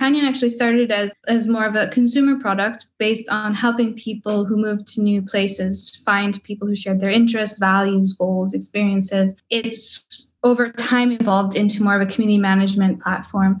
Panion actually started as, as more of a consumer product based on helping people who moved to new places find people who shared their interests, values, goals, experiences. It's over time evolved into more of a community management platform.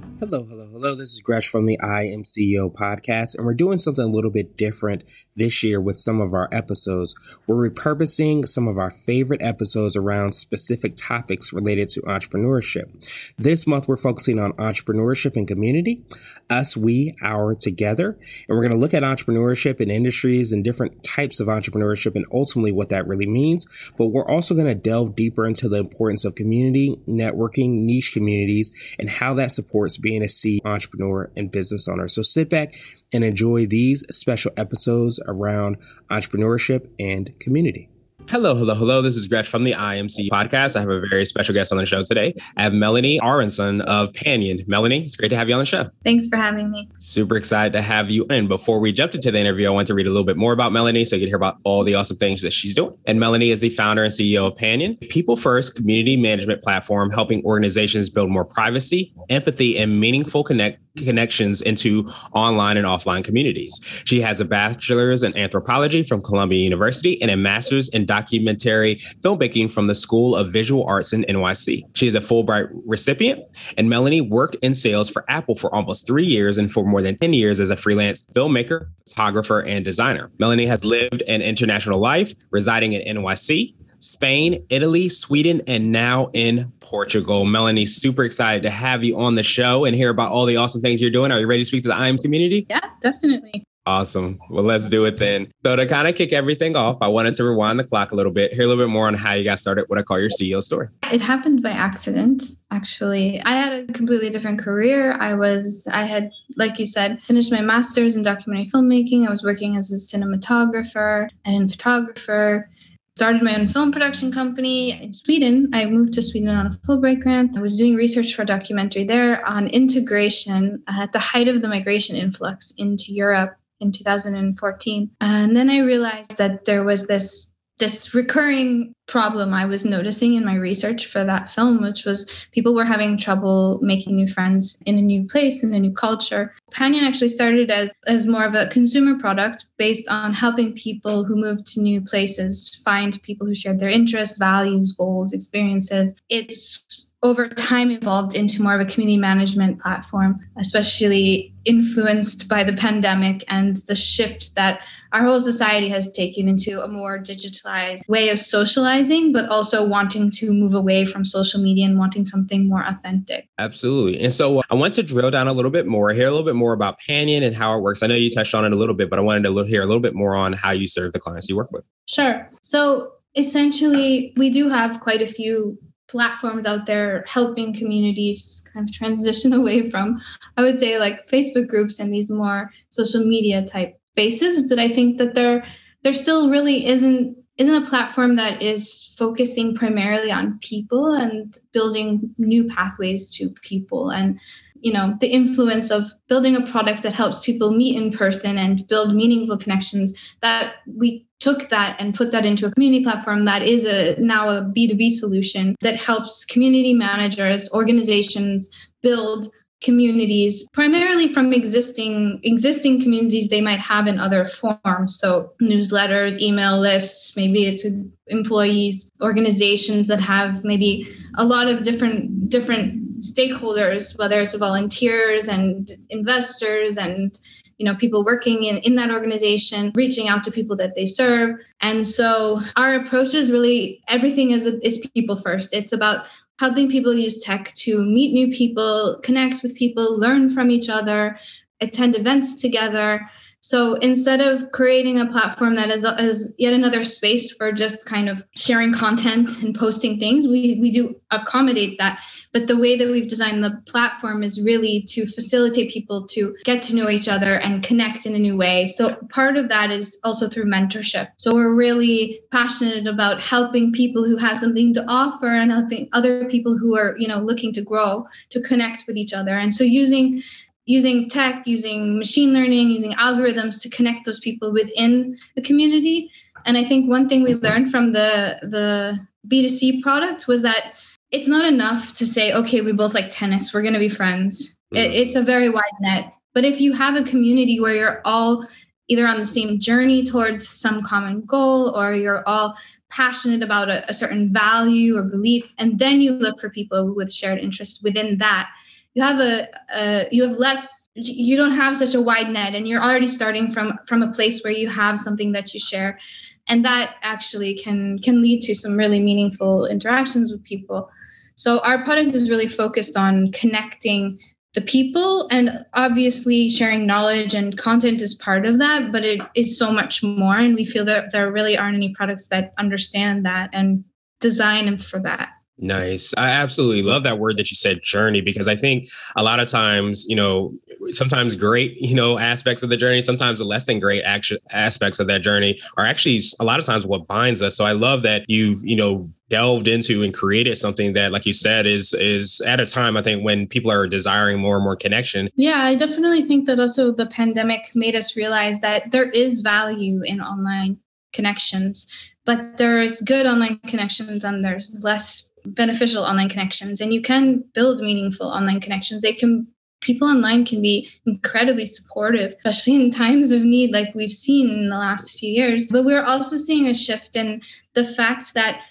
Hello, hello, hello. This is Gresh from the I Am CEO podcast, and we're doing something a little bit different this year with some of our episodes. We're repurposing some of our favorite episodes around specific topics related to entrepreneurship. This month, we're focusing on entrepreneurship and community, us, we, our, together, and we're going to look at entrepreneurship and industries and different types of entrepreneurship and ultimately what that really means. But we're also going to delve deeper into the importance of community, networking, niche communities, and how that supports being being a entrepreneur and business owner. So sit back and enjoy these special episodes around entrepreneurship and community. Hello, hello, hello. This is Gresh from the IMC podcast. I have a very special guest on the show today. I have Melanie Aronson of Panion. Melanie, it's great to have you on the show. Thanks for having me. Super excited to have you in. Before we jumped into the interview, I want to read a little bit more about Melanie so you can hear about all the awesome things that she's doing. And Melanie is the founder and CEO of Panion, people first community management platform helping organizations build more privacy, empathy, and meaningful connect connections into online and offline communities. She has a bachelor's in anthropology from Columbia University and a master's in documentary filmmaking from the School of Visual Arts in NYC. She is a Fulbright recipient, and Melanie worked in sales for Apple for almost three years and for more than 10 years as a freelance filmmaker, photographer, and designer. Melanie has lived an international life, residing in NYC, Spain, Italy, Sweden, and now in Portugal. Melanie, super excited to have you on the show and hear about all the awesome things you're doing. Are you ready to speak to the IM community? Yeah, definitely. Awesome. Well, let's do it then. So, to kind of kick everything off, I wanted to rewind the clock a little bit, hear a little bit more on how you got started, what I call your CEO story. It happened by accident, actually. I had a completely different career. I was, I had, like you said, finished my master's in documentary filmmaking. I was working as a cinematographer and photographer started my own film production company in Sweden. I moved to Sweden on a Fulbright grant. I was doing research for a documentary there on integration uh, at the height of the migration influx into Europe in 2014. And then I realized that there was this this recurring problem I was noticing in my research for that film, which was people were having trouble making new friends in a new place, in a new culture. Panion actually started as, as more of a consumer product based on helping people who moved to new places find people who shared their interests, values, goals, experiences. It's over time evolved into more of a community management platform, especially influenced by the pandemic and the shift that our whole society has taken into a more digitalized way of socializing, but also wanting to move away from social media and wanting something more authentic. Absolutely. And so uh, I want to drill down a little bit more, hear a little bit more about Panion and how it works. I know you touched on it a little bit, but I wanted to hear a little bit more on how you serve the clients you work with. Sure. So essentially, we do have quite a few platforms out there helping communities kind of transition away from, I would say, like Facebook groups and these more social media type spaces, but I think that there there still really isn't isn't a platform that is focusing primarily on people and building new pathways to people and you know the influence of building a product that helps people meet in person and build meaningful connections that we took that and put that into a community platform that is a now a b2b solution that helps community managers organizations build communities primarily from existing existing communities they might have in other forms. So newsletters email lists maybe it's employees organizations that have maybe a lot of different different stakeholders whether it's volunteers and investors and you know people working in, in that organization reaching out to people that they serve. And so our approach is really everything is is people first. It's about helping people use tech to meet new people, connect with people, learn from each other, attend events together, So instead of creating a platform that is, is yet another space for just kind of sharing content and posting things, we, we do accommodate that. But the way that we've designed the platform is really to facilitate people to get to know each other and connect in a new way. So part of that is also through mentorship. So we're really passionate about helping people who have something to offer and helping other people who are, you know, looking to grow to connect with each other. And so using using tech, using machine learning, using algorithms to connect those people within the community. And I think one thing we learned from the the B2C product was that it's not enough to say, okay, we both like tennis, we're going to be friends. It, mm-hmm. it's a very wide net. But if you have a community where you're all either on the same journey towards some common goal or you're all passionate about a, a certain value or belief, and then you look for people with shared interests within that, you have a, a you have less you don't have such a wide net and you're already starting from from a place where you have something that you share. And that actually can can lead to some really meaningful interactions with people. So our product is really focused on connecting the people and obviously sharing knowledge and content is part of that but it is so much more and we feel that there really aren't any products that understand that and design them for that Nice. I absolutely love that word that you said journey because I think a lot of times, you know, sometimes great, you know, aspects of the journey, sometimes the less than great action aspects of that journey are actually a lot of times what binds us. So I love that you've, you know, delved into and created something that like you said is is at a time I think when people are desiring more and more connection. Yeah, I definitely think that also the pandemic made us realize that there is value in online connections but there's good online connections and there's less beneficial online connections and you can build meaningful online connections. They can people online can be incredibly supportive especially in times of need like we've seen in the last few years. But we're also seeing a shift in the fact that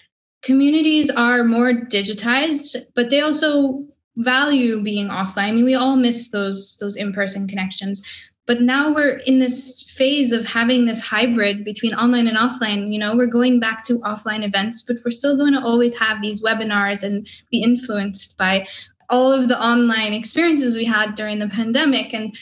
communities are more digitized but they also value being offline. I mean we all miss those those in-person connections but now we're in this phase of having this hybrid between online and offline. You know, we're going back to offline events, but we're still going to always have these webinars and be influenced by all of the online experiences we had during the pandemic. And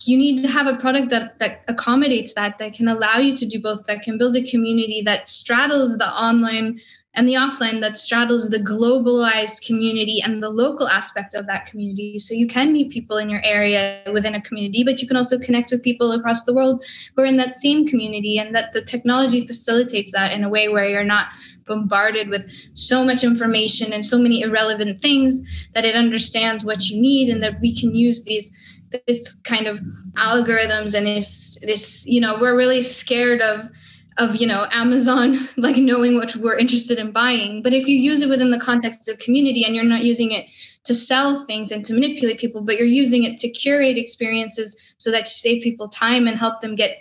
you need to have a product that that accommodates that, that can allow you to do both, that can build a community that straddles the online and the offline that straddles the globalized community and the local aspect of that community. So you can meet people in your area within a community, but you can also connect with people across the world who are in that same community, and that the technology facilitates that in a way where you're not bombarded with so much information and so many irrelevant things that it understands what you need and that we can use these this kind of algorithms and this this you know we're really scared of of you know amazon like knowing what we're interested in buying. But if you use it within the context of community and you're not using it to sell things and to manipulate people but you're using it to curate experiences so that you save people time and help them get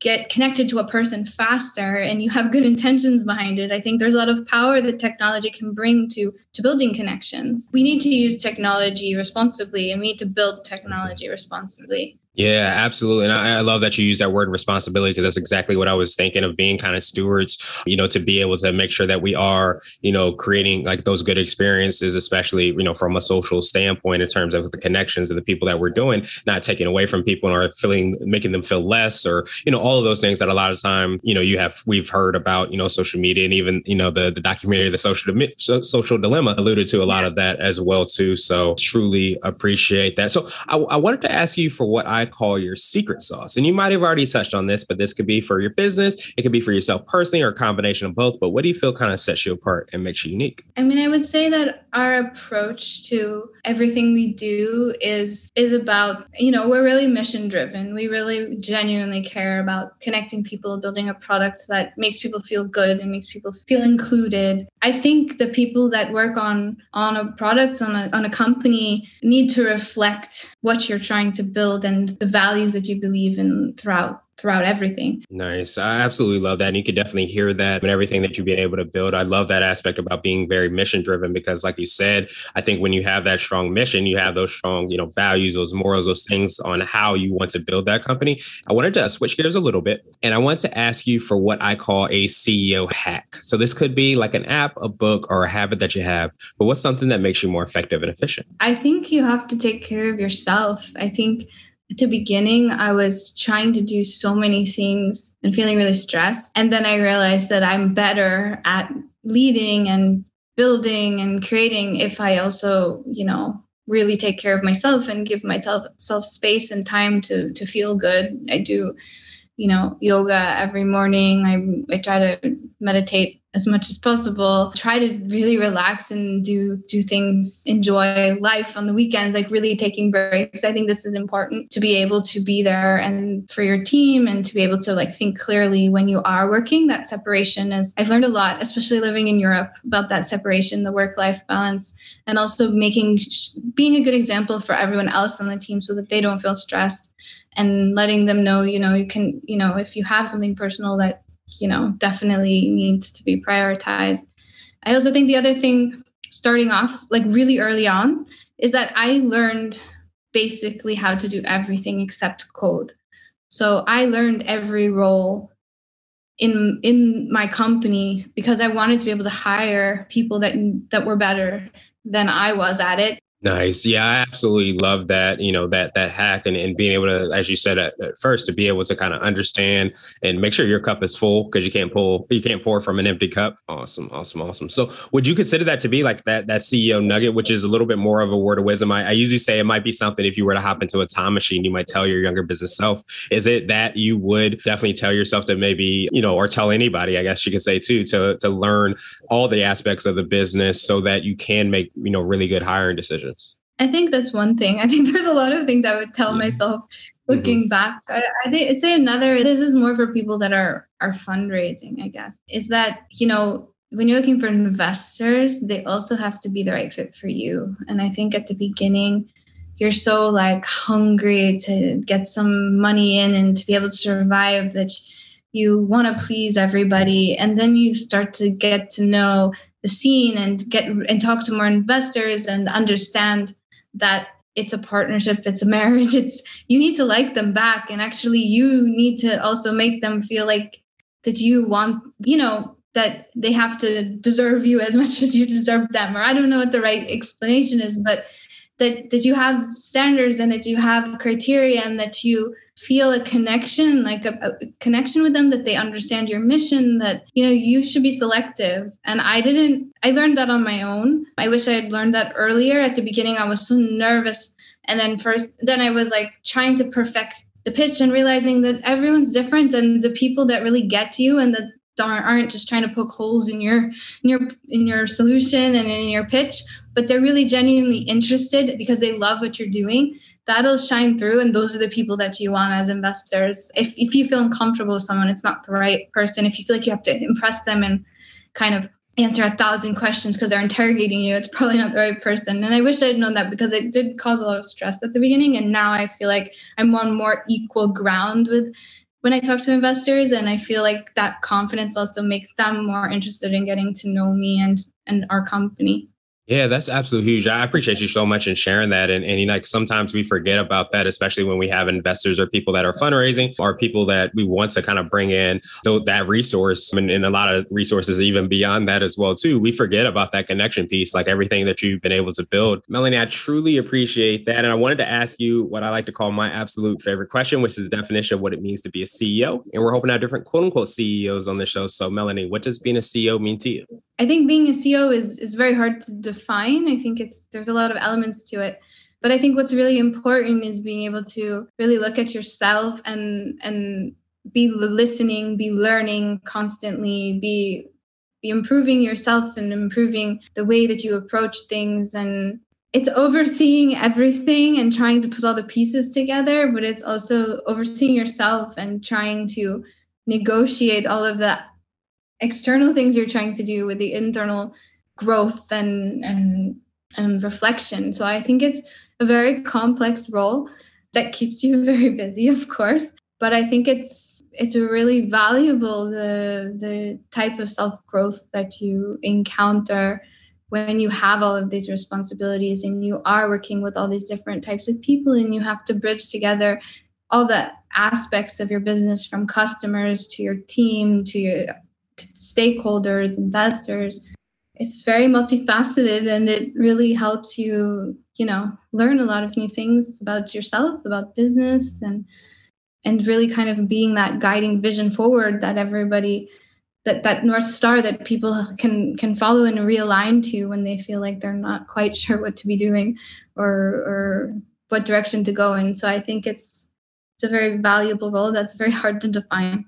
get connected to a person faster and you have good intentions behind it i think there's a lot of power that technology can bring to to building connections. We need to use technology responsibly and we need to build technology responsibly yeah, absolutely. And I, I, love that you use that word responsibility because that's exactly what I was thinking of being kind of stewards, you know, to be able to make sure that we are, you know, creating like those good experiences, especially, you know, from a social standpoint in terms of the connections and the people that we're doing, not taking away from people or feeling, making them feel less or, you know, all of those things that a lot of time, you know, you have, we've heard about, you know, social media and even, you know, the, the documentary, the social, social dilemma alluded to a lot of that as well, too. So truly appreciate that. So I, I wanted to ask you for what I call your secret sauce. And you might have already touched on this, but this could be for your business, it could be for yourself personally, or a combination of both. But what do you feel kind of sets you apart and makes you unique? I mean, I would say that our approach to everything we do is is about, you know, we're really mission driven. We really genuinely care about connecting people, building a product that makes people feel good and makes people feel included. I think the people that work on on a product on a on a company need to reflect what you're trying to build and the values that you believe in throughout throughout everything. Nice. I absolutely love that. And you could definitely hear that and everything that you've been able to build. I love that aspect about being very mission driven because like you said, I think when you have that strong mission, you have those strong, you know, values, those morals, those things on how you want to build that company. I wanted to switch gears a little bit and I want to ask you for what I call a CEO hack. So this could be like an app, a book, or a habit that you have, but what's something that makes you more effective and efficient? I think you have to take care of yourself. I think the beginning, I was trying to do so many things and feeling really stressed. And then I realized that I'm better at leading and building and creating if I also, you know, really take care of myself and give myself self space and time to to feel good. I do, you know, yoga every morning. I I try to meditate as much as possible. Try to really relax and do do things enjoy life on the weekends like really taking breaks. I think this is important to be able to be there and for your team and to be able to like think clearly when you are working. That separation is i've learned a lot especially living in europe about that separation the work life balance and also making being a good example for everyone else on the team so that they don't feel stressed and letting them know you know you can you know if you have something personal that you know, definitely needs to be prioritized. I also think the other thing, starting off like really early on, is that I learned basically how to do everything except code. So I learned every role in in my company because I wanted to be able to hire people that that were better than I was at it Nice. Yeah, I absolutely love that, you know, that that hack and, and being able to, as you said at, at first, to be able to kind of understand and make sure your cup is full because you can't pull, you can't pour from an empty cup. Awesome, awesome, awesome. So would you consider that to be like that that CEO nugget, which is a little bit more of a word of wisdom? I, I usually say it might be something if you were to hop into a time machine, you might tell your younger business self. Is it that you would definitely tell yourself to maybe, you know, or tell anybody, I guess you could say too, to to learn all the aspects of the business so that you can make, you know, really good hiring decisions? I think that's one thing. I think there's a lot of things I would tell mm-hmm. myself looking mm-hmm. back. I, I think I'd say another. This is more for people that are are fundraising. I guess is that you know when you're looking for investors, they also have to be the right fit for you. And I think at the beginning, you're so like hungry to get some money in and to be able to survive that you want to please everybody and then you start to get to know the scene and get and talk to more investors and understand that it's a partnership it's a marriage it's you need to like them back. And actually you need to also make them feel like that you want you know that they have to deserve you as much as you deserve them. Or i don't know what the right explanation is but that that you have standards and that you have criteria and that you feel a connection like a, a, connection with them that they understand your mission that you know you should be selective. And i didn't i learned that on my own. I wish i had learned that earlier. At the beginning i was so nervous. And then first then i was like trying to perfect the pitch and realizing that everyone's different and the people that really get you and that aren't just trying to poke holes in your in your in your solution and in your pitch but they're really genuinely interested because they love what you're doing. That'll shine through and those are the people that you want as investors. If, if you feel uncomfortable with someone it's not the right person. If you feel like you have to impress them and kind of answer a thousand questions because they're interrogating you it's probably not the right person. And i wish i'd known that because it did cause a lot of stress at the beginning and now i feel like i'm on more equal ground with when i talk to investors and i feel like that confidence also makes them more interested in getting to know me and and our company yeah, that's absolutely huge. I appreciate you so much in sharing that. And, and you know, like sometimes we forget about that, especially when we have investors or people that are fundraising or people that we want to kind of bring in that resource and, and a lot of resources even beyond that as well, too. We forget about that connection piece, like everything that you've been able to build. Melanie, I truly appreciate that. And I wanted to ask you what I like to call my absolute favorite question, which is the definition of what it means to be a CEO. And we're hoping to have different quote unquote CEOs on the show. So Melanie, what does being a CEO mean to you? I think being a CEO is is very hard to define. I think it's there's a lot of elements to it. But I think what's really important is being able to really look at yourself and and be listening, be learning constantly, be be improving yourself and improving the way that you approach things and it's overseeing everything and trying to put all the pieces together, but it's also overseeing yourself and trying to negotiate all of that external things you're trying to do with the internal growth and and and reflection. So I think it's a very complex role that keeps you very busy, of course. But I think it's it's a really valuable the the type of self growth that you encounter when you have all of these responsibilities and you are working with all these different types of people and you have to bridge together all the aspects of your business from customers to your team to your stakeholders, investors. It's very multifaceted and it really helps you you know, learn a lot of new things about yourself, about business, and and really kind of being that guiding vision forward that everybody that that north star that people can can follow and realign to when they feel like they're not quite sure what to be doing or or what direction to go in so i think it's it's a very valuable role that's very hard to define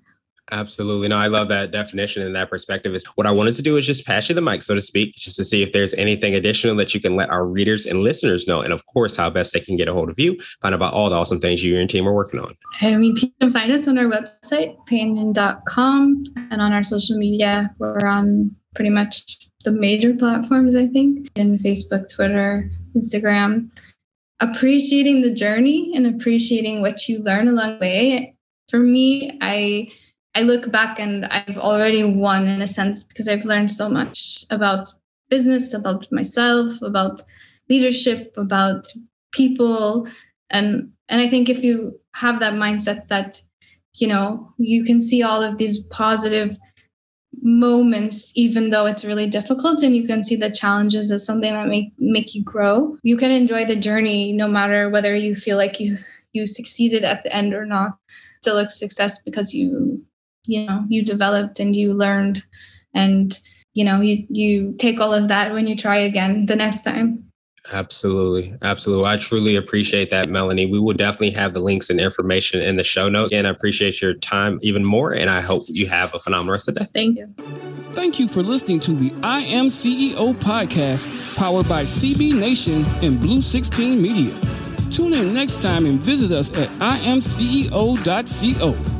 Absolutely. No, I love that definition and that perspective. Is what I wanted to do is just pass you the mic, so to speak, just to see if there's anything additional that you can let our readers and listeners know. And of course, how best they can get a hold of you, find out about all the awesome things you and your team are working on. I mean, you can find us on our website, panion.com, and on our social media. We're on pretty much the major platforms, I think, in Facebook, Twitter, Instagram. Appreciating the journey and appreciating what you learn along the way. For me, I I look back and I've already won in a sense because I've learned so much about business, about myself, about leadership, about people. And and I think if you have that mindset that, you know, you can see all of these positive moments even though it's really difficult and you can see the challenges as something that make make you grow you can enjoy the journey no matter whether you feel like you you succeeded at the end or not still a success because you you know you developed and you learned and you know you you take all of that when you try again the next time Absolutely. Absolutely. I truly appreciate that, Melanie. We will definitely have the links and information in the show notes. And I appreciate your time even more. And I hope you have a phenomenal rest of the day. Thank you. Thank you for listening to the I Am CEO podcast powered by CB Nation and Blue 16 Media. Tune in next time and visit us at imceo.co.